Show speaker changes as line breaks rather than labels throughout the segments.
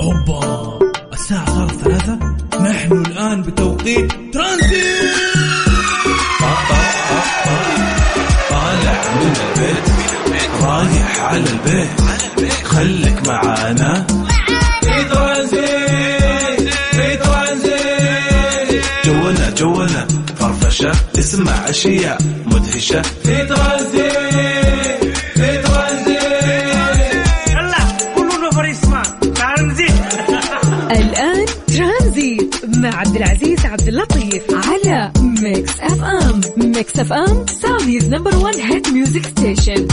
أوبا الساعة صارت ثلاثة. نحن الآن بتوقيت ترانزيت. طالع من البيت رايح على البيت. خليك معانا. في ترانزيت في ترانزيت. جولنا جولنا فرفشة اسمع أشياء مدهشة. في ترانزيت.
Mix FM Saudi's number 1 hit music station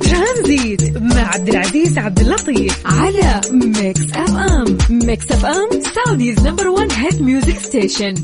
Tranzit مع عبد العزيز عبد اللطيف على Mix FM Mix FM Saudi's number 1 hit music station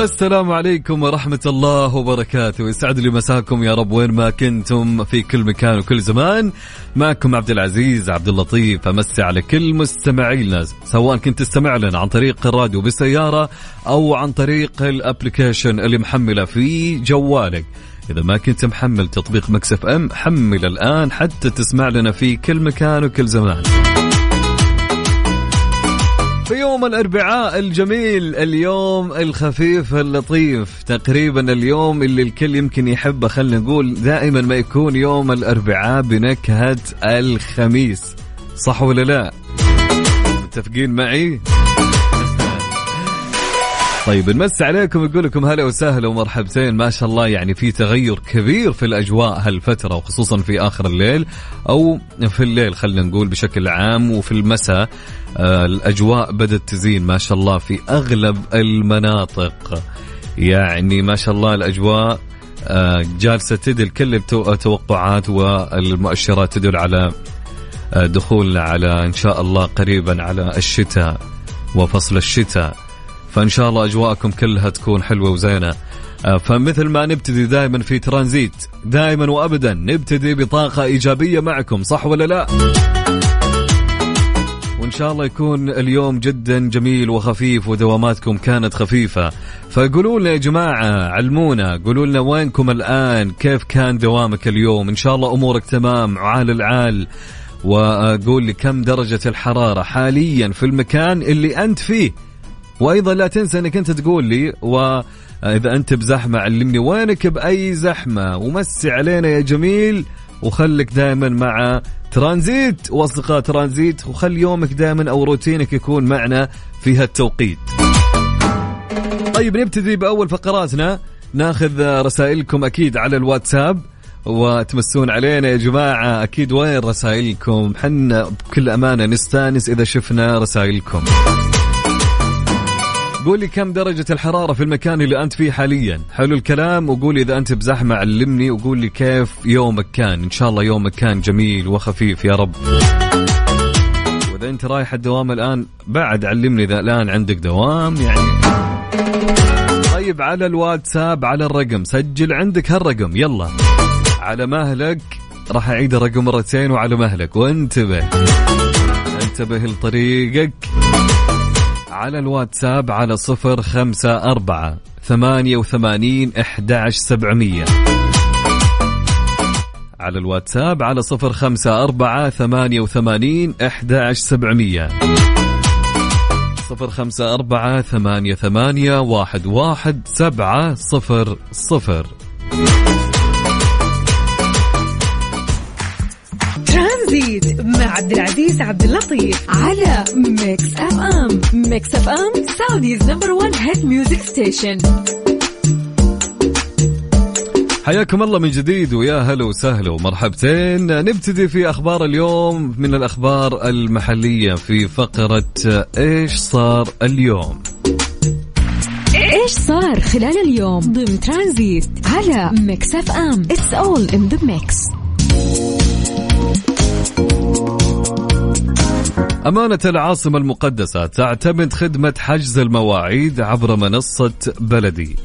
السلام عليكم ورحمة الله وبركاته. يسعد لي مساكم يا رب وين ما كنتم في كل مكان وكل زمان. معكم عبد العزيز عبد اللطيف. أمسي على كل مستمعينا سواء كنت تستمع لنا عن طريق الراديو بالسيارة أو عن طريق ال application اللي محملة في جوالك. إذا ما كنت محمل تطبيق Mix FM حمل الآن حتى تسمع لنا في كل مكان وكل زمان. يوم الأربعاء الجميل اليوم الخفيف اللطيف. تقريبا اليوم اللي الكل يمكن يحبه خلينا نقول دائما ما يكون يوم الأربعاء بنكهة الخميس. صح ولا لا؟ متفقين معي؟ طيب نمس عليكم يقول لكم هلا وسهلا ومرحبتين. ما شاء الله يعني في تغير كبير في الأجواء هالفترة وخصوصا في آخر الليل أو في الليل خلينا نقول بشكل عام وفي المساء. آه الأجواء بدات تزين ما شاء الله في أغلب المناطق. يعني ما شاء الله الأجواء آه جالسة تدل كل التوقعات والمؤشرات تدل على آه دخولنا على إن شاء الله قريبا على الشتاء وفصل الشتاء. فإن شاء الله أجواءكم كلها تكون حلوة وزينة. آه، فمثل ما نبتدي دائما في ترانزيت دائما وابدا نبتدي بطاقة إيجابية معكم صح ولا لا؟ وإن شاء الله يكون اليوم جدا جميل وخفيف ودواماتكم كانت خفيفة. فقولوا لنا يا جماعة علمونا قولوا لنا وينكم الآن؟ كيف كان دوامك اليوم؟ إن شاء الله أمورك تمام عال العال. وقول لي كم درجة الحرارة حاليا في المكان اللي أنت فيه. وأيضا لا تنسى إنك أنت تقول لي واذا أنت بزحمة علمني وينك بأي زحمة ومسي علينا يا جميل وخلك دائما مع ترانزيت وأصدقاء ترانزيت وخلي يومك دائما أو روتينك يكون معنا في هالتوقيت. طيب نبتدي بأول فقراتنا ناخذ رسائلكم أكيد على الواتساب وتمسون علينا يا جماعة أكيد وين رسائلكم؟ حنا بكل أمانة نستانس إذا شفنا رسائلكم. قولي كم درجة الحرارة في المكان اللي أنت فيه حاليا؟ حلو الكلام وقولي إذا أنت بزحمة علمني وقولي كيف يومك كان. إن شاء الله يومك كان جميل وخفيف يا رب. وإذا أنت رايح الدوام الآن بعد علمني إذا الآن عندك دوام يعني. طيب على الواتساب على الرقم. سجل عندك هالرقم يلا. على مهلك راح أعيد الرقم مرتين وعلى مهلك. وانتبه. انتبه لطريقك. على الواتساب على صفر خمسة أربعة ثمانية وثمانين إحداش سبعمية. على الواتساب على صفر خمسة أربعة ثمانية وثمانين إحداش سبعمية. صفر خمسة أربعة ثمانية ثمانية واحد واحد سبعة صفر صفر.
ترانزيت مع عبد العزيز عبد اللطيف على Mix FM Mix FM Saudi's number 1 hit music station
حياكم الله من جديد ويا هلا وسهلا ومرحبتين. نبتدي في أخبار اليوم. من الأخبار المحلية في فقرة إيش صار اليوم؟
إيش صار خلال اليوم؟ ضمن ترانزيت على Mix FM it's all in the mix
أمانة العاصمة المقدسة تعتمد خدمة حجز المواعيد عبر منصة بلدي.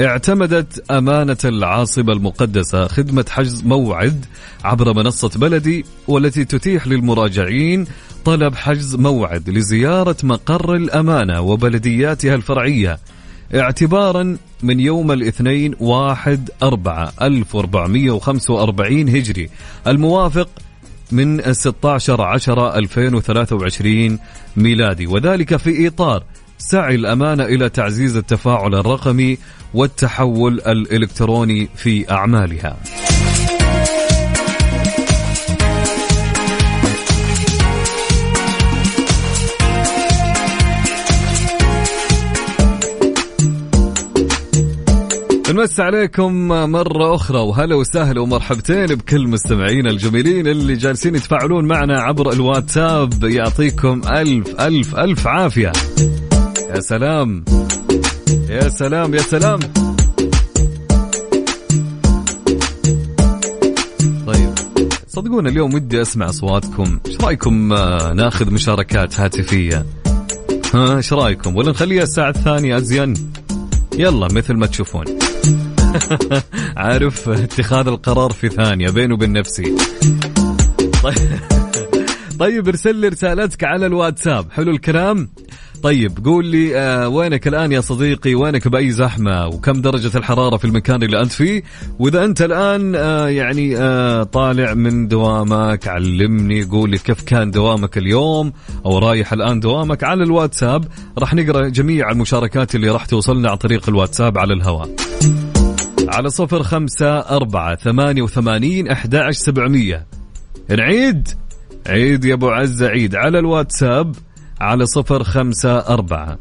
اعتمدت أمانة العاصمة المقدسة خدمة حجز موعد عبر منصة بلدي والتي تتيح للمراجعين طلب حجز موعد لزيارة مقر الأمانة وبلدياتها الفرعية. اعتبارا من يوم الاثنين واحد أربعة ألف وأربعمية وخمسة وأربعين هجري. الموافق من 16 10 2023 ميلادي. وذلك في إطار سعي الأمانة إلى تعزيز التفاعل الرقمي والتحول الإلكتروني في أعمالها. نمس عليكم مرة أخرى وهلا وسهلا ومرحبتين بكل مستمعينا الجميلين اللي جالسين يتفاعلون معنا عبر الواتساب. يعطيكم ألف ألف ألف عافية. يا سلام يا سلام يا سلام. طيب صدقونا اليوم ودي أسمع أصواتكم. إيش رأيكم آه، ناخذ مشاركات هاتفية؟ ها إيش رأيكم؟ ولا نخليها الساعة الثانية أزين؟ يلا مثل ما تشوفون. عارف اتخاذ القرار في ثانية بيني وبين نفسي. طيب طيب ارسل لي رسالتك على الواتساب. حلو الكلام. طيب قول لي آه وينك الآن يا صديقي؟ وينك بأي زحمة؟ وكم درجة الحرارة في المكان اللي أنت فيه؟ وإذا أنت الآن آه يعني آه طالع من دوامك علمني قول لي كيف كان دوامك اليوم أو رايح الآن دوامك على الواتساب. راح نقرأ جميع المشاركات اللي راح توصلنا عن طريق الواتساب على الهواء. على صفر خمسة أربعة ثمانية وثمانين أحد سبعمية. نعيد. عيد يا أبو عزة عيد. على الواتساب على صفر خمسة أربعة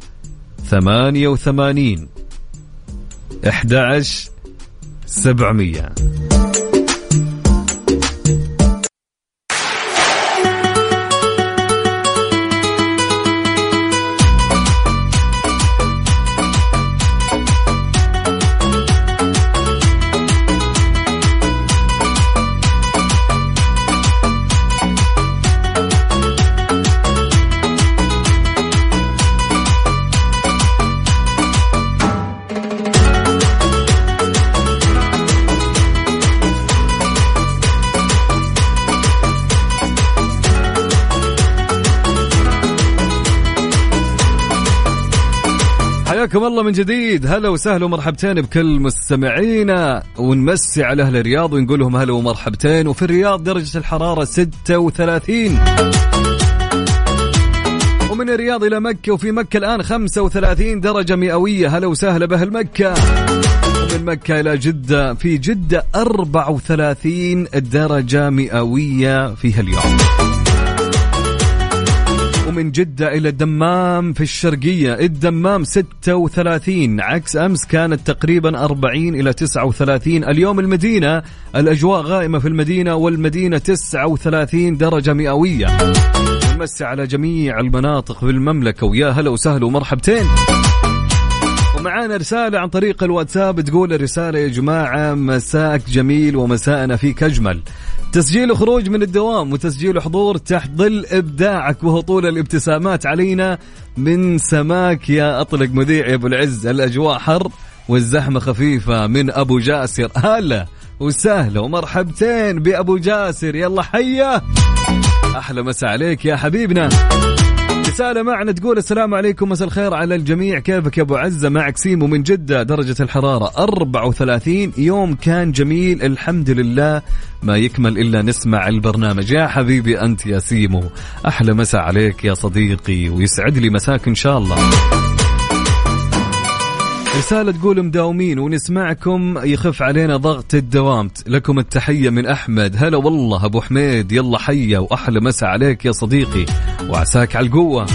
ثمانية وثمانين أحد سبعمية. حياكم الله من جديد. هلا وسهلا ومرحبتين بكل مستمعينا ونمسي على أهل الرياض ونقول لهم هلا ومرحبتين. وفي الرياض درجة الحرارة 36 ومن الرياض إلى مكة وفي مكة الآن 35 درجة مئوية. هلا وسهلا بأهل مكة. ومن مكة إلى جدة في جدة 34 درجة مئوية في هاليوم ومن جدة إلى الدمام في الشرقية. الدمام 36 عكس أمس كانت تقريبا 40 إلى 39 اليوم المدينة الأجواء غائمة في المدينة والمدينة 39 درجة مئوية. نمسي على جميع المناطق في المملكة. ويا هلا وسهلا ومرحبتين. ومعانا رسالة عن طريق الواتساب تقول الرسالة يا جماعة مساك جميل ومساءنا فيك أجمل تسجيل خروج من الدوام وتسجيل حضور تحت ظل إبداعك وهطول الابتسامات علينا. من سماك يا أطلق مذيع يا أبو العز الأجواء حر والزحمة خفيفة من أبو جاسر. هلا وسهلا ومرحبتين بأبو جاسر يلا حيا. أحلى مساء عليك يا حبيبنا. رسالة معنا تقول السلام عليكم مساء الخير على الجميع. كيفك يا أبو عزة؟ معك سيمو من جدة درجة الحرارة 34 يوم كان جميل الحمد لله. ما يكمل إلا نسمع البرنامج. يا حبيبي أنت يا سيمو أحلى مساء عليك يا صديقي ويسعد لي مساك إن شاء الله. رسالة تقول مداومين ونسمعكم يخف علينا ضغط الدوام. لكم التحية من أحمد. هلا والله أبو حميد. يلا حيا وأحلى مساء عليك يا صديقي. وعساك على القوة.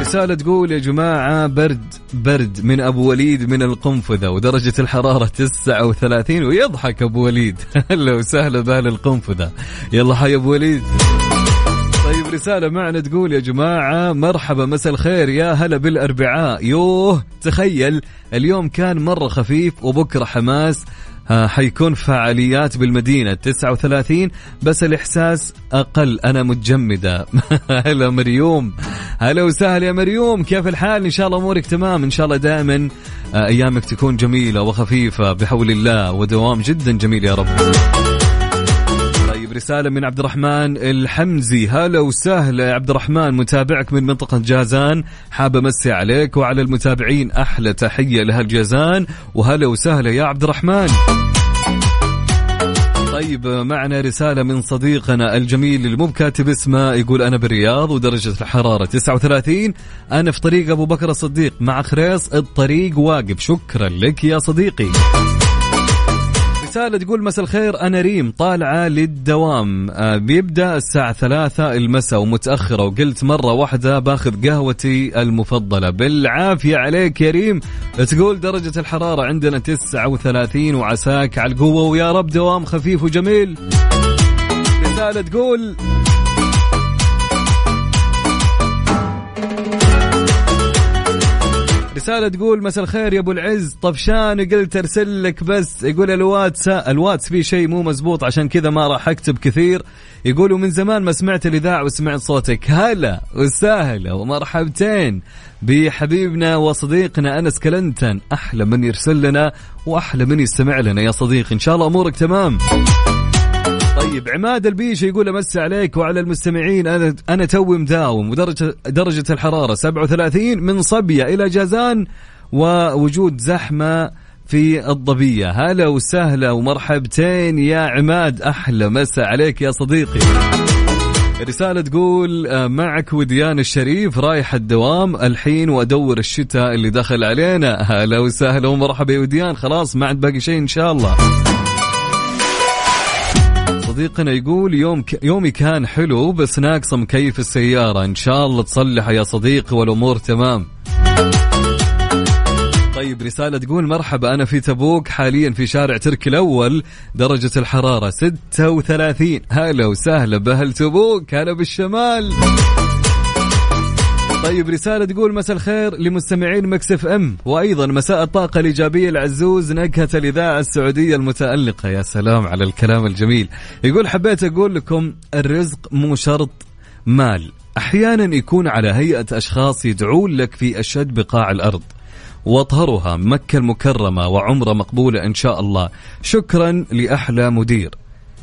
رسالة تقول يا جماعة برد برد من أبو وليد من القنفذة ودرجة الحرارة 39 ويضحك أبو وليد. هلا وسهلا بأهل القنفذة. يلا حي أبو وليد. طيب رسالة معنا تقول يا جماعة مرحبا مساء الخير يا هلا بالأربعاء. يوه تخيل اليوم كان مرة خفيف وبكرة حماس. ها حيكون فعاليات بالمدينة. 39 بس الإحساس أقل. أنا متجمدة. هلا مريوم. هلا وسهلا يا مريوم. كيف الحال؟ إن شاء الله أمورك تمام. إن شاء الله دائما آه، أيامك تكون جميلة وخفيفة بحول الله ودوام جدا جميل يا رب. طيب رسالة من عبد الرحمن الحمزي. هلا وسهلا يا عبد الرحمن متابعك من منطقة جازان. حاب أمسي عليك وعلى المتابعين أحلى تحية لهالجازان. وهلا وسهلا يا عبد الرحمن طيب معنا رسالة من صديقنا الجميل اللي مو بكاتب اسمه يقول أنا بالرياض ودرجة الحرارة 39 أنا في طريق أبو بكر الصديق مع خريص الطريق واقف. شكرا لك يا صديقي. رسالة تقول مساء الخير أنا ريم طالعة للدوام. آه، بيبدأ الساعة ثلاثة المساء ومتأخرة وقلت مرة واحدة باخذ قهوتي المفضلة. بالعافية عليك يا ريم. تقول درجة الحرارة عندنا 39 وعساك على القوة ويا رب دوام خفيف وجميل. رسالة تقول رسالة تقول مساء الخير يا أبو العز. طفشان قلت أرسل لك بس؟ يقول الواتس الواتس فيه شيء مو مزبوط عشان كذا ما راح أكتب كثير. يقولوا من زمان ما سمعت الإذاعة وسمعت صوتك. هلا وسهلا ومرحبتين بحبيبنا وصديقنا أنس كلنتن. أحلى من يرسل لنا وأحلى من يستمع لنا يا صديقي. إن شاء الله أمورك تمام. طيب عماد البيش يقول امسي عليك وعلى المستمعين أنا أنا توي مداوم ودرجة درجة الحرارة 37 من صبية إلى جازان ووجود زحمة في الضبية. هلا وسهلا ومرحبتين يا عماد أحلى مسا عليك يا صديقي. رسالة تقول آه، معك وديان الشريف رايح الدوام الحين وأدور الشتاء اللي دخل علينا. هلا وسهلا ومرحبا يا وديان خلاص ما عاد باقي شيء إن شاء الله. صديقنا يقول يوم ك... يومي كان حلو بس ناقصه مكيف السيارة. إن شاء الله تصلحه يا صديقي والأمور تمام. طيب رسالة تقول مرحبا أنا في تبوك حاليا في شارع تركي الأول درجة الحرارة 36 هلا وسهلا بأهل تبوك هلا بالشمال. طيب رسالة تقول مساء الخير لمستمعين مكسف ام وأيضا مساء الطاقة الإيجابية العزوز نكهة الإذاعة السعودية المتألقة. يا سلام على الكلام الجميل. يقول حبيت أقول لكم الرزق مو شرط مال. أحيانا يكون على هيئة أشخاص يدعون لك في أشد بقاع الأرض. وأطهرها مكة المكرمة وعمرة مقبولة إن شاء الله. شكرا لأحلى مدير.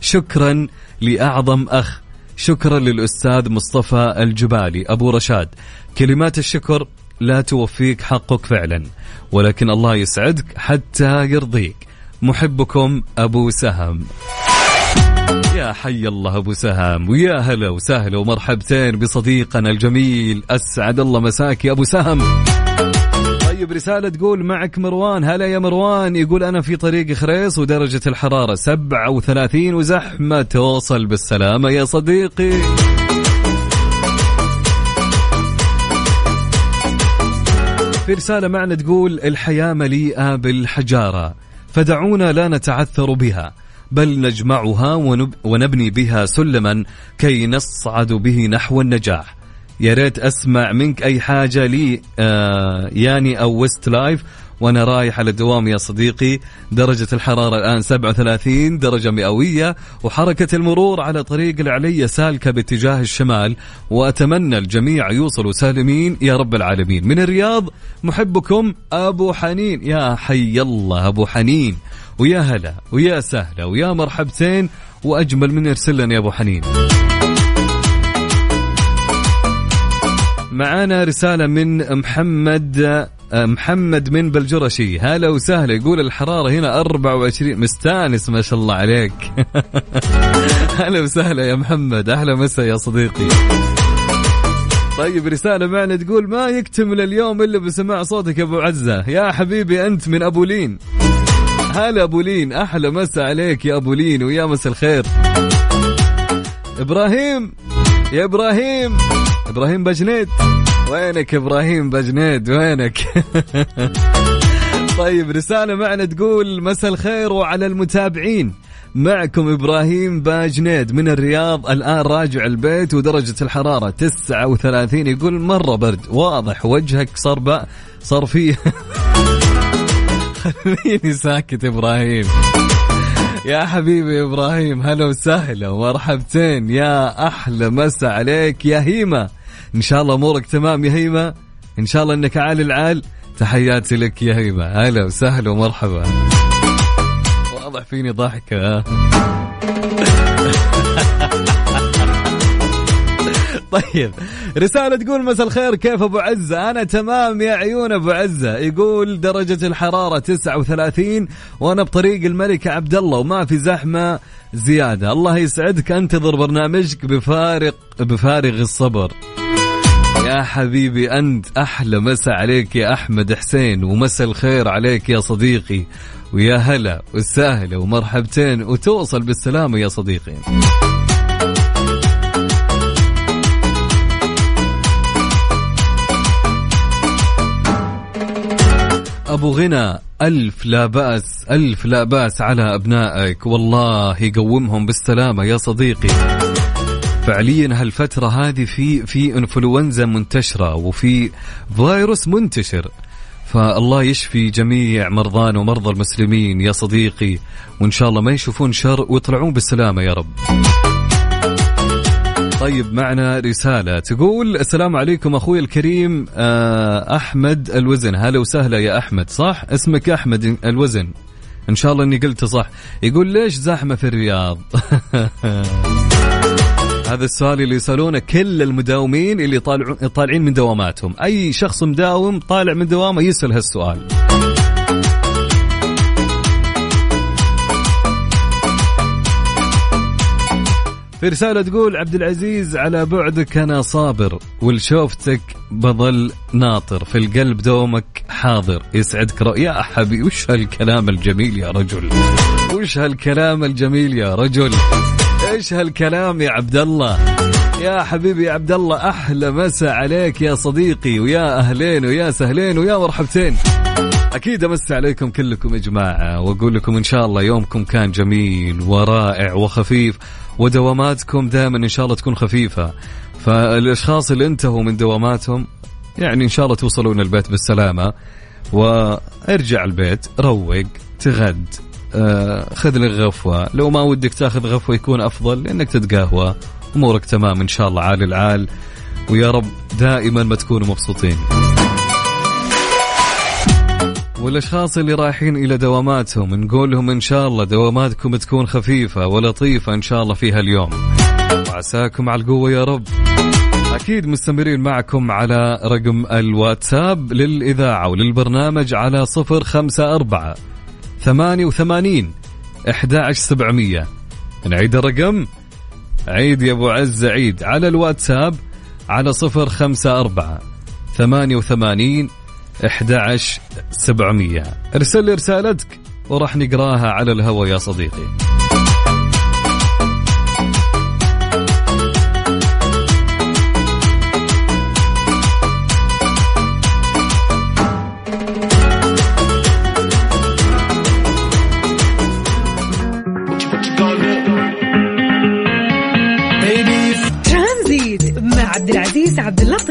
شكرا لأعظم أخ. شكرا للأستاذ مصطفى الجبالي. أبو رشاد. كلمات الشكر لا توفيك حقك فعلا ولكن الله يسعدك حتى يرضيك. محبكم أبو سهم. يا حي الله أبو سهم ويا هلا وسهلا ومرحبتين بصديقنا الجميل أسعد الله مساك يا أبو سهم. طيب رسالة تقول معك مروان هلا يا مروان. يقول أنا في طريق خريص ودرجة الحرارة 37 وزحمة توصل بالسلامة يا صديقي. في رسالة معنا تقول الحياة مليئة بالحجارة فدعونا لا نتعثر بها بل نجمعها ونب ونبني بها سلما كي نصعد به نحو النجاح. يا ريت أسمع منك أي حاجة لي آه Yanni أو Westlife وأنا رايح على الدوام يا صديقي. درجة الحرارة الآن 37 درجة مئوية وحركة المرور على طريق العلية سالكة باتجاه الشمال وأتمنى الجميع يوصلوا سالمين يا رب العالمين. من الرياض محبكم أبو حنين. يا حي الله أبو حنين. ويا هلا ويا سهلا ويا مرحبتين وأجمل من يرسل لنا يا أبو حنين. معانا رسالة من محمد محمد من بلجرشي هلا وسهلا. يقول الحرارة هنا 24 مستانس ما شاء الله عليك. هلا وسهلا يا محمد. أحلى مسا يا صديقي. طيب رسالة معنا تقول ما يكتمل اليوم إلا بسماع صوتك أبو عزة. يا حبيبي أنت من أبو لين. هلا أبو لين. أحلى مسا عليك يا أبو لين ويا مسا الخير. إبراهيم يا إبراهيم. إبراهيم بجنيد. وينك إبراهيم بجنيد؟ وينك؟ طيب رسالة معنا تقول مساء الخير وعلى المتابعين. معكم إبراهيم باجنيد من الرياض الآن راجع البيت ودرجة الحرارة 39 يقول مرة برد. واضح وجهك صار بقى صار فيه خليني ساكت إبراهيم. يا حبيبي إبراهيم هلا وسهلا ومرحبتين. يا أحلى مسا عليك يا هيمه إن شاء الله أمورك تمام يا هيمه إن شاء الله إنك عال العال. تحياتي لك يا هيمه هلا وسهلا ومرحبا. واضح فيني ضحكه طيب. رسالة تقول مساء الخير كيف أبو عزة؟ أنا تمام يا عيون أبو عزة. يقول درجة الحرارة 39 وأنا بطريق الملك عبد الله وما في زحمة زيادة. الله يسعدك أنتظر برنامجك بفارق بفارغ الصبر. يا حبيبي أنت أحلى مسا عليك يا أحمد حسين ومسا الخير عليك يا صديقي ويا هلا وسهلا ومرحبتين وتوصل بالسلامة يا صديقي. أبو غنى ألف لا بأس ألف لا بأس على أبنائك والله يقومهم بالسلامة يا صديقي. فعليا هالفترة هذه في في إنفلونزا منتشرة وفي فيروس منتشر. فالله يشفي جميع مرضانا ومرضى المسلمين يا صديقي. وإن شاء الله ما يشوفون شر ويطلعون بالسلامة يا رب. طيب معنا رسالة تقول السلام عليكم أخوي الكريم آه، أحمد الوزن. هلا وسهلا يا أحمد صح؟ اسمك أحمد الوزن. إن شاء الله أني قلت صح. يقول ليش زحمة في الرياض؟ هذا السؤال اللي يسألونه كل المداومين اللي طالعين من دواماتهم. أي شخص مداوم طالع من دوامه يسأل هالسؤال. في رسالة تقول عبد العزيز على بعدك أنا صابر ولشوفتك بظل ناطر في القلب دومك حاضر. يسعدك يا حبي وش هالكلام الجميل يا رجل؟ وش هالكلام الجميل يا رجل؟ إيش هالكلام يا عبد الله يا حبيبي يا عبد الله أحلى مسا عليك يا صديقي ويا أهلين ويا سهلين ويا مرحبتين. أكيد أمس عليكم كلكم يا جماعة وأقول لكم إن شاء الله يومكم كان جميل ورائع وخفيف ودواماتكم دائما إن شاء الله تكون خفيفة. فالأشخاص اللي انتهوا من دواماتهم يعني إن شاء الله توصلون البيت بالسلامة وارجع البيت روق تغد. آه، خذ لك غفوة لو ما ودك تاخذ غفوة يكون أفضل إنك تتقهوى. أمورك تمام إن شاء الله عال العال. ويا رب دائما ما تكونوا مبسوطين. والأشخاص اللي رايحين إلى دواماتهم نقول لهم إن شاء الله دواماتكم تكون خفيفة ولطيفة إن شاء الله فيها اليوم وعساكم على القوة يا رب. أكيد مستمرين معكم على رقم الواتساب للإذاعة وللبرنامج على صفر خمسة أربعة 88 11700 نعيد الرقم. عيد يا أبو عز عيد. على الواتساب على 054 88 11700 ارسل لي رسالتك وراح نقراها على الهوا يا صديقي.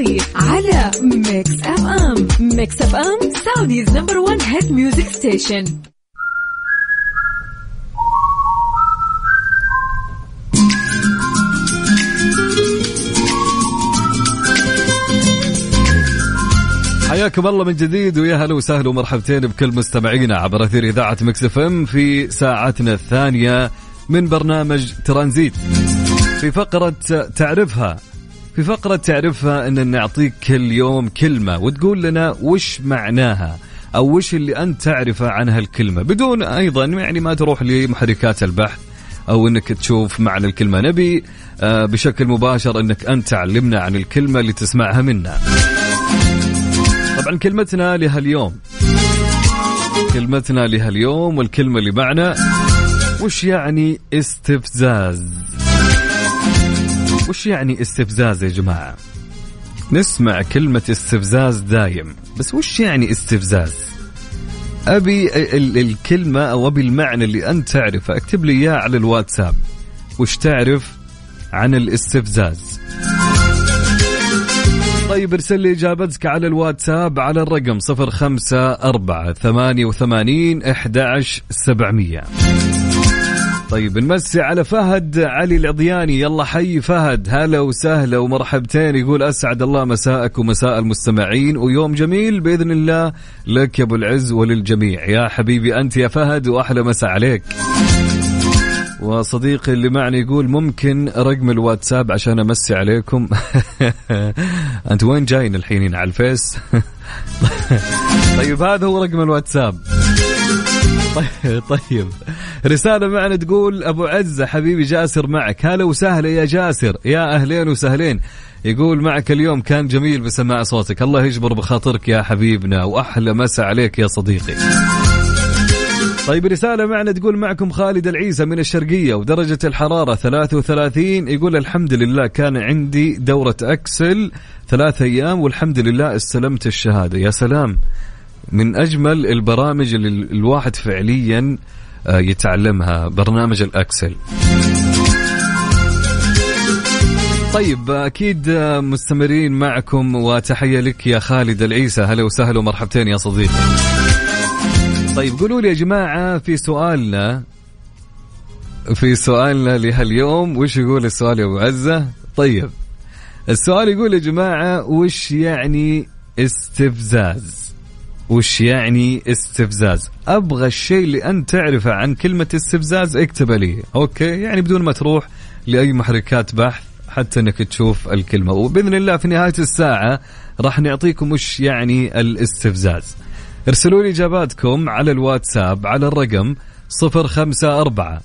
اللطيف على Mix FM Mix FM Saudi's number 1 hit music station
حياكم الله من جديد ويا هلا وسهلا ومرحبتين بكل مستمعينا عبر أثير إذاعة Mix FM في ساعتنا الثانية من برنامج ترانزيت. في فقرة تعرفها في فقرة تعرفها أن نعطيك كل يوم كلمة وتقول لنا وش معناها أو وش اللي أنت تعرفه عن هالكلمة بدون أيضا يعني ما تروح لمحركات البحث أو أنك تشوف معنى الكلمة. نبي آه، بشكل مباشر أنك أنت تعلمنا عن الكلمة اللي تسمعها منا. طبعا كلمتنا لهاليوم. كلمتنا لهاليوم والكلمة اللي معنا وش يعني استفزاز؟ وش يعني استفزاز يا جماعة؟ نسمع كلمة استفزاز دايم بس وش يعني استفزاز؟ أبي ال- الكلمة أو أبي المعنى اللي أنت تعرفه اكتب لي إياه على الواتساب. وش تعرف عن الاستفزاز؟ طيب ارسل لي اجابتك على الواتساب على الرقم 054 88 11700 طيب نمسي على فهد علي العضياني يلا حي فهد. هلا وسهلا ومرحبتين. يقول أسعد الله مساءك ومساء المستمعين. ويوم جميل بإذن الله لك يا أبو العز وللجميع. يا حبيبي أنت يا فهد وأحلى مساء عليك. وصديقي اللي معنا يقول ممكن رقم الواتساب عشان أمسي عليكم؟ أنت وين جايين الحين على الفيس؟ طيب هذا هو رقم الواتساب. طيب طيب. رسالة معنا تقول أبو عزة حبيبي جاسر معك. هلا وسهلا يا جاسر. يا أهلين وسهلين. يقول معك اليوم كان جميل بسماع صوتك. الله يجبر بخاطرك يا حبيبنا وأحلى مسا عليك يا صديقي. طيب رسالة معنا تقول معكم خالد العيسى من الشرقية ودرجة الحرارة 33 يقول الحمد لله كان عندي دورة أكسل ثلاثة أيام والحمد لله استلمت الشهادة. يا سلام. من أجمل البرامج اللي الواحد فعليا آه، يتعلمها برنامج الأكسل. طيب أكيد آه، مستمرين معكم وتحية لك يا خالد العيسى. هلا وسهلا ومرحبتين يا صديقي. طيب قولوا لي يا جماعة في سؤالنا في سؤالنا لهاليوم وش يقول السؤال يا أبو عزة؟ طيب السؤال يقول يا جماعة وش يعني استفزاز؟ وش يعني استفزاز؟ أبغى الشيء اللي انت تعرفه عن كلمة استفزاز اكتبه لي. أوكي؟ يعني بدون ما تروح لأي محركات بحث حتى إنك تشوف الكلمة. وبإذن الله في نهاية الساعة راح نعطيكم وش يعني الاستفزاز. ارسلوا لي إجاباتكم على الواتساب على الرقم 054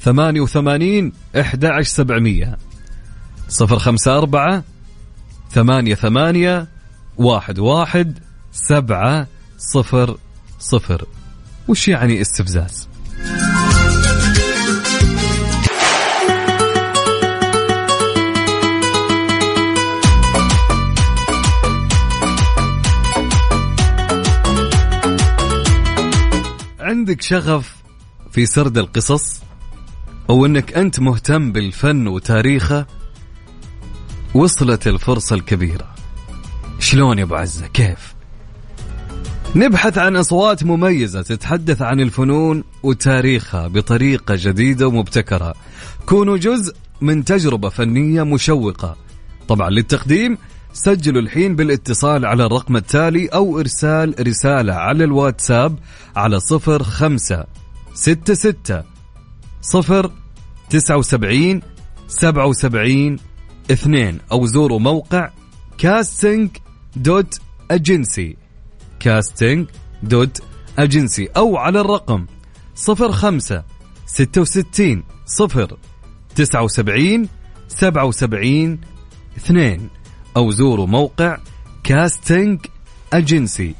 88 11700 054 ثمانية ثمانية واحد واحد سبعة صفر صفر. وش يعني استفزاز؟ عندك شغف في سرد القصص؟ أو إنك أنت مهتم بالفن وتاريخه؟ وصلت الفرصة الكبيرة. شلون يا أبو عزة؟ كيف؟ نبحث عن أصوات مميزة تتحدث عن الفنون وتاريخها بطريقة جديدة ومبتكرة. كونوا جزء من تجربة فنية مشوقة. طبعا للتقديم سجلوا الحين بالاتصال على الرقم التالي أو إرسال رسالة على الواتساب على صفر خمسة ستة ستة صفر تسعة وسبعين سبعة وسبعين اثنين أو زوروا موقع كاستنج دوت اجنسي كاستنج دوت اجنسي أو على الرقم صفر خمسة ستة وستين صفر تسعة وسبعين سبعة وسبعين اثنين أو زوروا موقع casting agency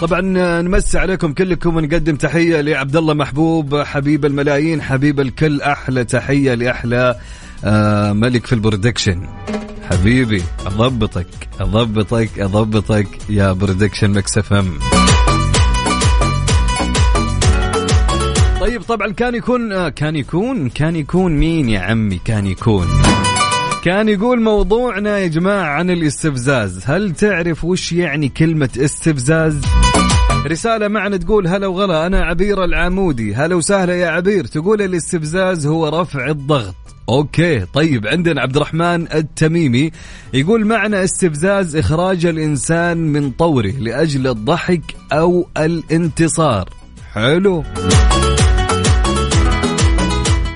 طبعا نمسي عليكم كلكم ونقدم تحية لعبد الله محبوب حبيب الملايين حبيب الكل أحلى تحية لأحلى آه ملك في ال production. حبيبي أضبطك أضبطك أضبطك يا production Mix FM. طيب طبعا كان يكون آه كان يكون كان يكون مين يا عمي؟ كان يكون. كان يقول موضوعنا يا جماعة عن الاستفزاز. هل تعرف وش يعني كلمة استفزاز؟ رسالة معنا تقول هلا وغلا أنا عبير العامودي هلا وسهلا يا عبير. تقول الاستفزاز هو رفع الضغط. أوكي طيب عندنا عبد الرحمن التميمي يقول معنى استفزاز إخراج الإنسان من طوره لأجل الضحك أو الانتصار. حلو.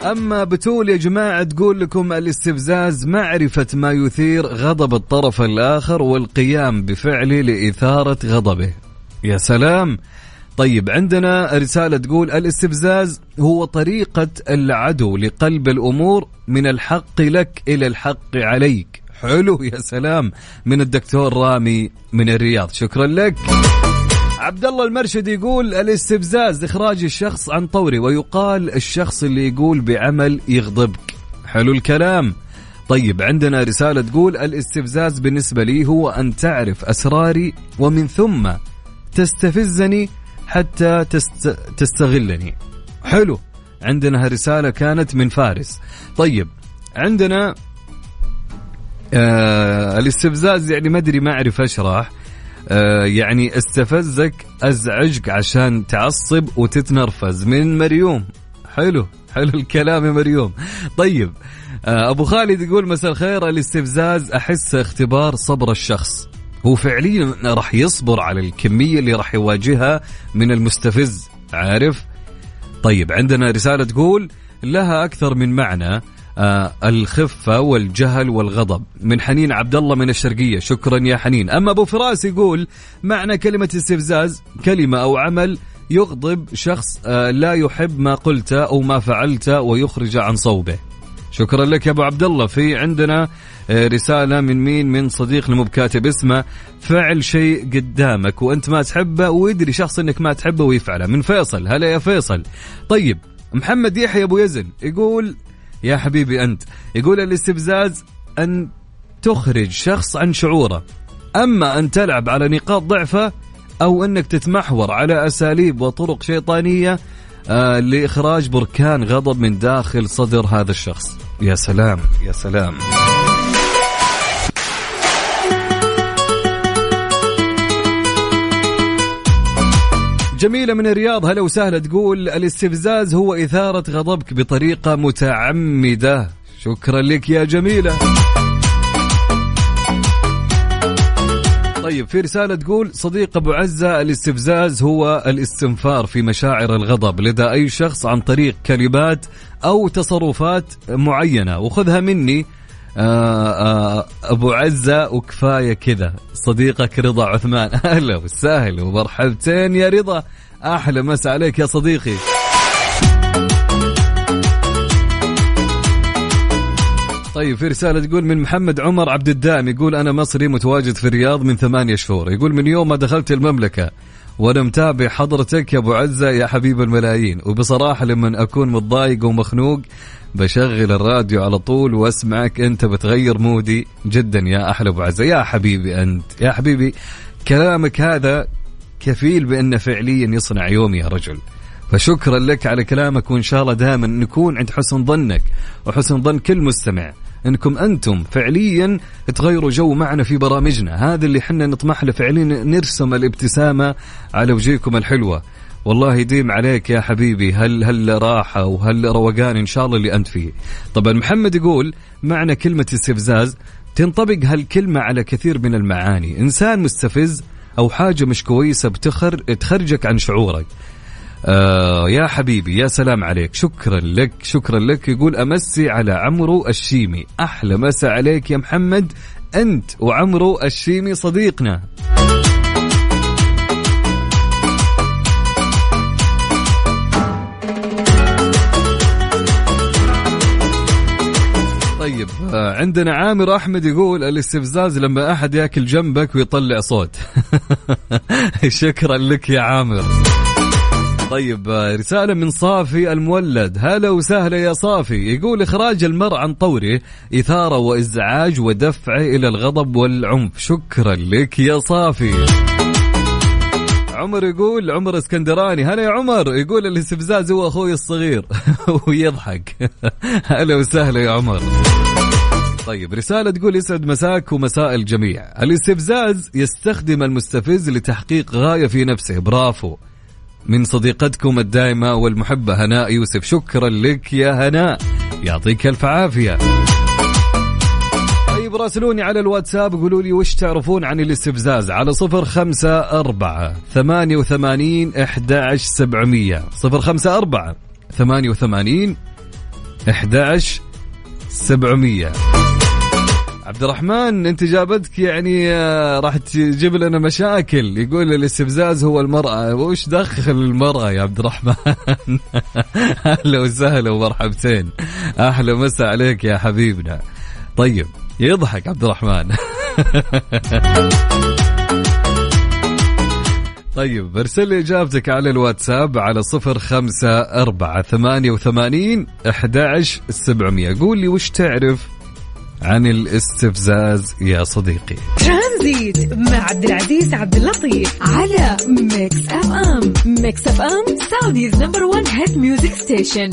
أما بتول يا جماعة تقول لكم الاستفزاز معرفة ما يثير غضب الطرف الآخر والقيام بفعله لإثارة غضبه. يا سلام. طيب عندنا رسالة تقول الاستفزاز هو طريقة العدو لقلب الأمور من الحق لك إلى الحق عليك. حلو يا سلام. من الدكتور رامي من الرياض. شكرا لك. عبد الله المرشد يقول الاستفزاز إخراج الشخص عن طوره ويقال الشخص اللي يقول بعمل يغضبك. حلو الكلام. طيب عندنا رسالة تقول الاستفزاز بالنسبة لي هو أن تعرف أسراري ومن ثم تستفزني حتى تست... تستغلني. حلو. عندنا رسالة كانت من فارس. طيب عندنا آه الاستفزاز يعني ما أدري ما أعرف اشرح آه يعني استفزك أزعجك عشان تعصب وتتنرفز من مريوم. حلو. حلو الكلام يا مريوم. طيب آه أبو خالد يقول مساء الخير. الاستفزاز أحس اختبار صبر الشخص. هو فعليا راح يصبر على الكمية اللي راح يواجهها من المستفز عارف؟ طيب عندنا رسالة تقول لها أكثر من معنى آه الخفة والجهل والغضب. من حنين عبد الله من الشرقية. شكرا يا حنين. أما أبو فراس يقول معنى كلمة استفزاز كلمة أو عمل يغضب شخص آه لا يحب ما قلته أو ما فعلته ويخرج عن صوبه. شكرا لك يا أبو عبد الله في عندنا آه، رسالة من مين؟ من صديق مو بكاتب اسمه فعل شيء قدامك وأنت ما تحبه ويدري شخص إنك ما تحبه ويفعله. من فيصل. هلا يا فيصل. طيب محمد يحيى أبو يزن يقول يا حبيبي أنت يقول الاستفزاز أن تخرج شخص عن شعوره. أما أن تلعب على نقاط ضعفه أو أنك تتمحور على أساليب وطرق شيطانية آه لإخراج بركان غضب من داخل صدر هذا الشخص. يا سلام يا سلام. جميلة من الرياض هلا وسهلا. تقول الاستفزاز هو إثارة غضبك بطريقة متعمدة. شكرا لك يا جميلة. طيب في رسالة تقول صديق أبو عزة الاستفزاز هو الاستنفار في مشاعر الغضب لدى أي شخص عن طريق كلمات أو تصرفات معينة. وخذها مني. آه آه أبو عزة وكفاية كذا. صديقك رضا عثمان. أهلا وسهلا ومرحبتين. يا رضا أحلى مسا عليك يا صديقي. طيب في رسالة تقول من محمد عمر عبد الدائم يقول أنا مصري متواجد في الرياض من ثمانية شهور. يقول من يوم ما دخلت المملكة وأنا متابع حضرتك يا أبو عزة يا حبيب الملايين. وبصراحة لما أكون متضايق ومخنوق بشغل الراديو على طول وأسمعك أنت بتغير مودي جدا يا أحلى أبو عزة. يا حبيبي أنت يا حبيبي كلامك هذا كفيل بانه فعليا يصنع يومي يا رجل. فشكرا لك على كلامك وإن شاء الله دائما نكون عند حسن ظنك وحسن ظن كل مستمع. إنكم أنتم فعليا تغيروا جو معنا في برامجنا. هذا اللي حنا نطمح له فعليا نرسم الابتسامة على وجيهكم الحلوة. والله يديم عليك يا حبيبي هل هل راحة وهل روقان إن شاء الله اللي أنت فيه. طبعا محمد يقول معنى كلمة استفزاز تنطبق هالكلمة على كثير من المعاني. إنسان مستفز أو حاجة مش كويسة بتخر تخرجك عن شعورك. آه يا حبيبي يا سلام عليك. شكرا لك شكرا لك. يقول أمسي على عمرو الشيمي. أحلى مسا عليك يا محمد. أنت وعمرو الشيمي صديقنا. طيب آه، عندنا عامر أحمد يقول الاستفزاز لما أحد ياكل جنبك ويطلع صوت. شكرا لك يا عامر. طيب رسالة من صافي المولد. هلا وسهلا يا صافي. يقول إخراج المرء عن طوره إثارة وإزعاج ودفعه إلى الغضب والعنف. شكرا لك يا صافي. عمر يقول عمر اسكندراني. هلا يا عمر. يقول الاستفزاز هو أخوي الصغير. ويضحك. هلا وسهلا يا عمر. طيب رسالة تقول يسعد مساك ومساء الجميع. الاستفزاز يستخدم المستفز لتحقيق غاية في نفسه. برافو. من صديقتكم الدائمة والمحبة هناء يوسف. شكرا لك يا هناء. يعطيك ألف عافية. طيب راسلوني على الواتساب قولوا لي وش تعرفون عن الاستفزاز؟ على صفر خمسة أربعة ثمانية وثمانين إحدى سبعمية. صفر خمسة أربعة ثمانية وثمانين إحدى سبعمية. عبد الرحمن انت جابتك يعني آه، راح تجيب لنا مشاكل. يقول الاستفزاز هو المرأة. وش دخل المرأة يا عبد الرحمن؟ أهلا وسهلا ومرحبتين. أحلى مسا عليك يا حبيبنا. طيب يضحك عبد الرحمن. طيب ارسل لي إجابتك على الواتساب على صفر خمسة أربعة ثمانية وثمانين أحد سبعمية. قول لي وش تعرف؟ عن الاستفزاز يا صديقي.
ترانزيت مع عبد العزيز عبد اللطيف على Mix FM. Mix FM Saudi's number 1 hit music station.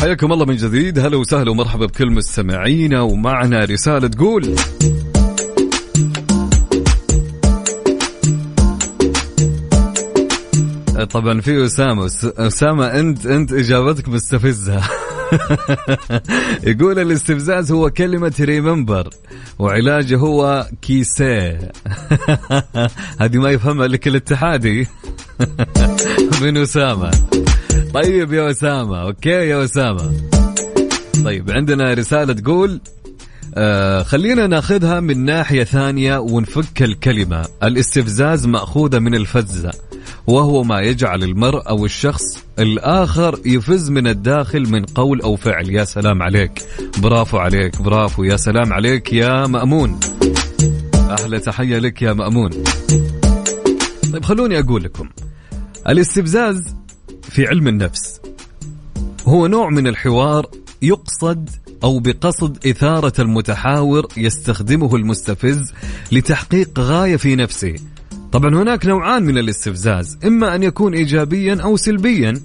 حياكم الله من جديد. هلا وسهلا ومرحبا بكل مستمعينا ومعنا رسالة تقول طبعا في أسامة. أسامة أنت أنت إجابتك مستفزة. يقول الاستفزاز هو كلمة ريمبر وعلاجه هو كيسيه هذه ما يفهمها لك الاتحادي من أسامة. طيب يا أسامة أوكي يا أسامة. طيب عندنا رسالة تقول آه خلينا ناخذها من ناحية ثانية ونفك الكلمة. الاستفزاز مأخوذة من الفزة. وهو ما يجعل المرء أو الشخص الآخر يفز من الداخل من قول أو فعل. يا سلام عليك. برافو عليك. برافو. يا سلام عليك يا مأمون. أحلى تحية لك يا مأمون. طيب خلوني أقول لكم. الاستفزاز في علم النفس هو نوع من الحوار يقصد أو بقصد إثارة المتحاور يستخدمه المستفز لتحقيق غاية في نفسه. طبعا هناك نوعان من الاستفزاز إما أن يكون إيجابيا أو سلبيا.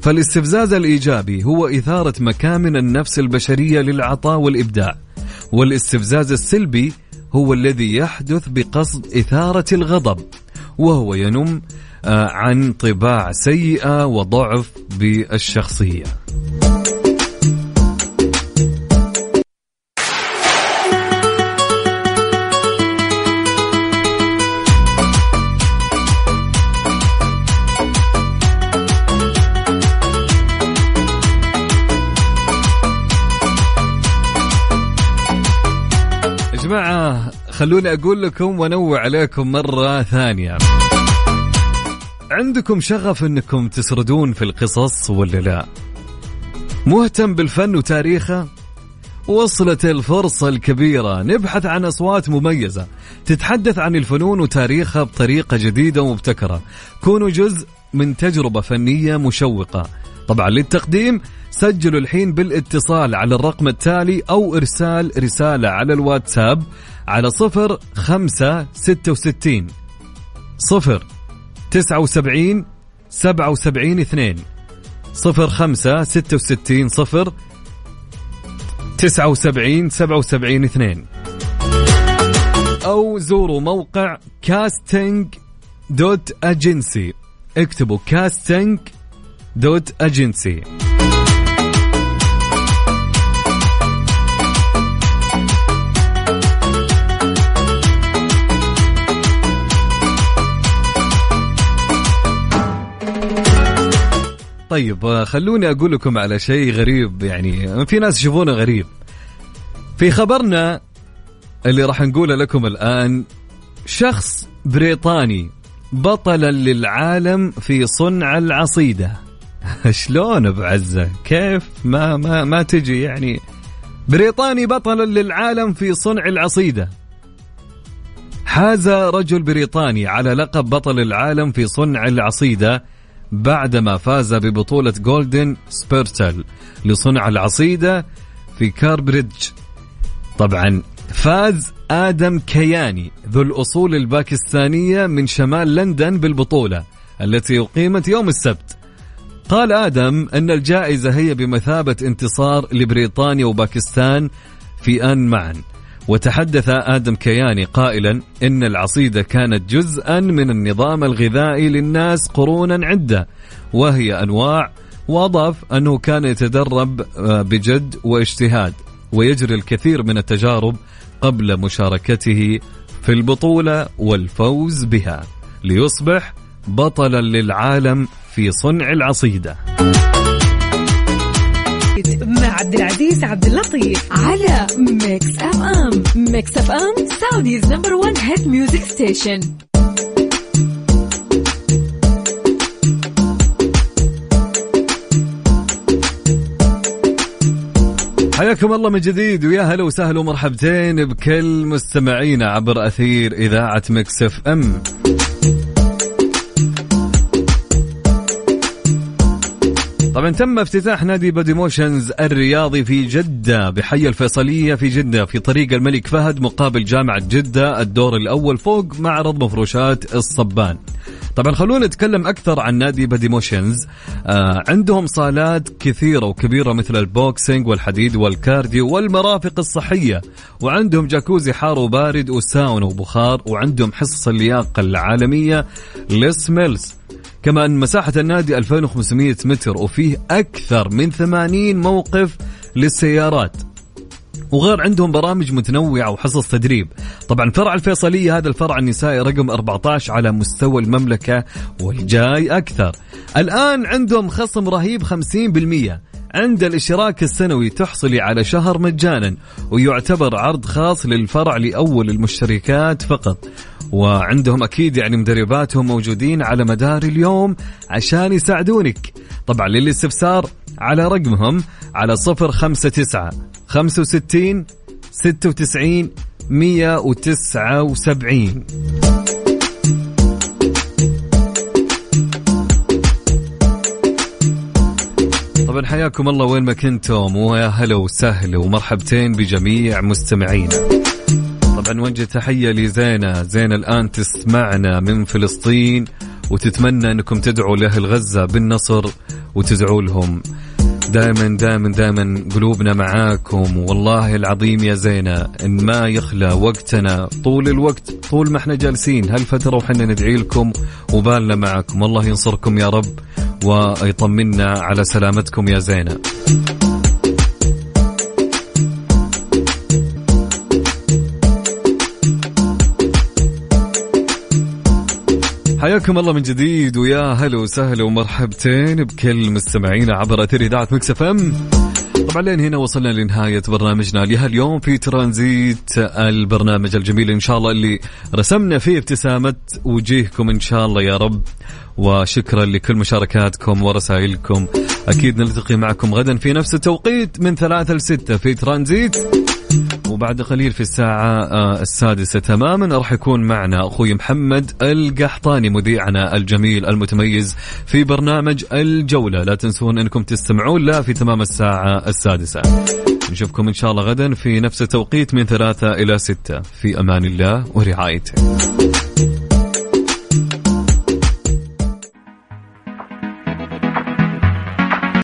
فالاستفزاز الإيجابي هو إثارة مكامن النفس البشرية للعطاء والإبداع. والاستفزاز السلبي هو الذي يحدث بقصد إثارة الغضب وهو ينم آه، عن طباع سيئة وضعف بالشخصية. خلوني أقول لكم وأنوع عليكم مرة ثانية. عندكم شغف أنكم تسردون في القصص ولا لا؟ مهتم بالفن وتاريخه؟ وصلت الفرصة الكبيرة. نبحث عن أصوات مميزة. تتحدث عن الفنون وتاريخها بطريقة جديدة ومبتكرة. كونوا جزء من تجربة فنية مشوقة. طبعا للتقديم سجلوا الحين بالاتصال على الرقم التالي أو إرسال رسالة على الواتساب على صفر خمسة ستة وستين. صفر تسعة وسبعين سبعة وسبعين اثنين. صفر خمسة ستة وستين صفر تسعة وسبعين سبعة وسبعين اثنين. أو زوروا موقع كاستنج دوت أجنسي اكتبوا كاستنج دوت أجنسي طيب آه، خلوني أقول لكم على شيء غريب يعني في ناس يشوفونه غريب. في خبرنا اللي راح نقوله لكم الآن شخص بريطاني بطلا للعالم في صنع العصيدة. شلون بعزه كيف؟ ما ما ما تجي يعني. بريطاني بطلا للعالم في صنع العصيدة. حاز رجل بريطاني على لقب بطل العالم في صنع العصيدة. بعدما فاز ببطولة Golden Spurtle لصنع العصيدة في كاربريدج طبعا فاز آدم كياني ذو الأصول الباكستانية من شمال لندن بالبطولة التي أقيمت يوم السبت. قال آدم أن الجائزة هي بمثابة انتصار لبريطانيا وباكستان في آن معا. وتحدث آدم كياني قائلا إن العصيدة كانت جزءا من النظام الغذائي للناس قرونا عدة وهي أنواع وأضاف أنه كان يتدرب آه، بجد واجتهاد ويجري الكثير من التجارب قبل مشاركته في البطولة والفوز بها ليصبح بطلا للعالم في صنع العصيدة.
مع عبد العزيز عبد اللطيف. على Mix FM Mix FM Saudi's number 1 hit music station
حياكم الله من جديد ويا هلا وسهلا ومرحبتين بكل مستمعينا عبر أثير إذاعة Mix FM. طبعا تم افتتاح نادي Body Motions الرياضي في جدة بحي الفيصلية في جدة في طريق الملك فهد مقابل جامعة جدة الدور الأول فوق معرض مفروشات الصبان. طبعا خلونا نتكلم أكثر عن نادي Body Motions آه عندهم صالات كثيرة وكبيرة مثل ال boxing والحديد وال cardio والمرافق الصحية وعندهم جاكوزي حار وبارد وساونا وبخار وعندهم حصص اللياقة العالمية Les Mills. كما أن مساحة النادي 2500 متر وفيه أكثر من 80 موقف للسيارات. وغير عندهم برامج متنوعة وحصص تدريب. طبعا فرع الفيصلية هذا الفرع النسائي رقم 14 على مستوى المملكة والجاي أكثر. الآن عندهم خصم رهيب 50% عند الاشتراك السنوي تحصلي على شهر مجانا ويعتبر عرض خاص للفرع لأول المشتركات فقط. وعندهم أكيد يعني مدرباتهم موجودين على مدار اليوم عشان يساعدونك. طبعا للاستفسار على رقمهم على صفر خمسة تسعة خمسة وستين ستة وتسعين مية وتسعة وسبعين. طبعا حياكم الله وين ما كنتم ويا هلا وسهلا ومرحبتين بجميع مستمعينا. طبعا. نوجه تحية لزينة. زينة الآن تسمعنا من فلسطين وتتمنى أنكم تدعوا لأهل غزة بالنصر وتدعوا لهم. دائما دائما دائما قلوبنا معاكم. والله العظيم يا زينة إن ما يخلى وقتنا طول الوقت طول ما إحنا جالسين هالفترة وحنا ندعي لكم وبالنا معكم؟ الله ينصركم يا رب ويطمنا على سلامتكم يا زينة. حياكم الله من جديد ويا هلا وسهلا ومرحبتين بكل مستمعينا عبر أثير إذاعة مكس إم. طبعا لين هنا وصلنا لنهاية برنامجنا لهاليوم في ترانزيت البرنامج الجميل إن شاء الله اللي رسمنا فيه ابتسامة وجيهكم إن شاء الله يا رب. وشكرا لكل مشاركاتكم ورسائلكم. أكيد نلتقي معكم غدا في نفس التوقيت من ثلاثة لستة في ترانزيت. وبعد قليل في الساعة آه، السادسة تماما. راح يكون معنا أخوي محمد القحطاني مذيعنا الجميل المتميز في برنامج الجولة. لا تنسون أنكم تستمعون لا في تمام الساعة السادسة. نشوفكم إن شاء الله غدا في نفس التوقيت من ثلاثة إلى ستة. في أمان الله ورعايته.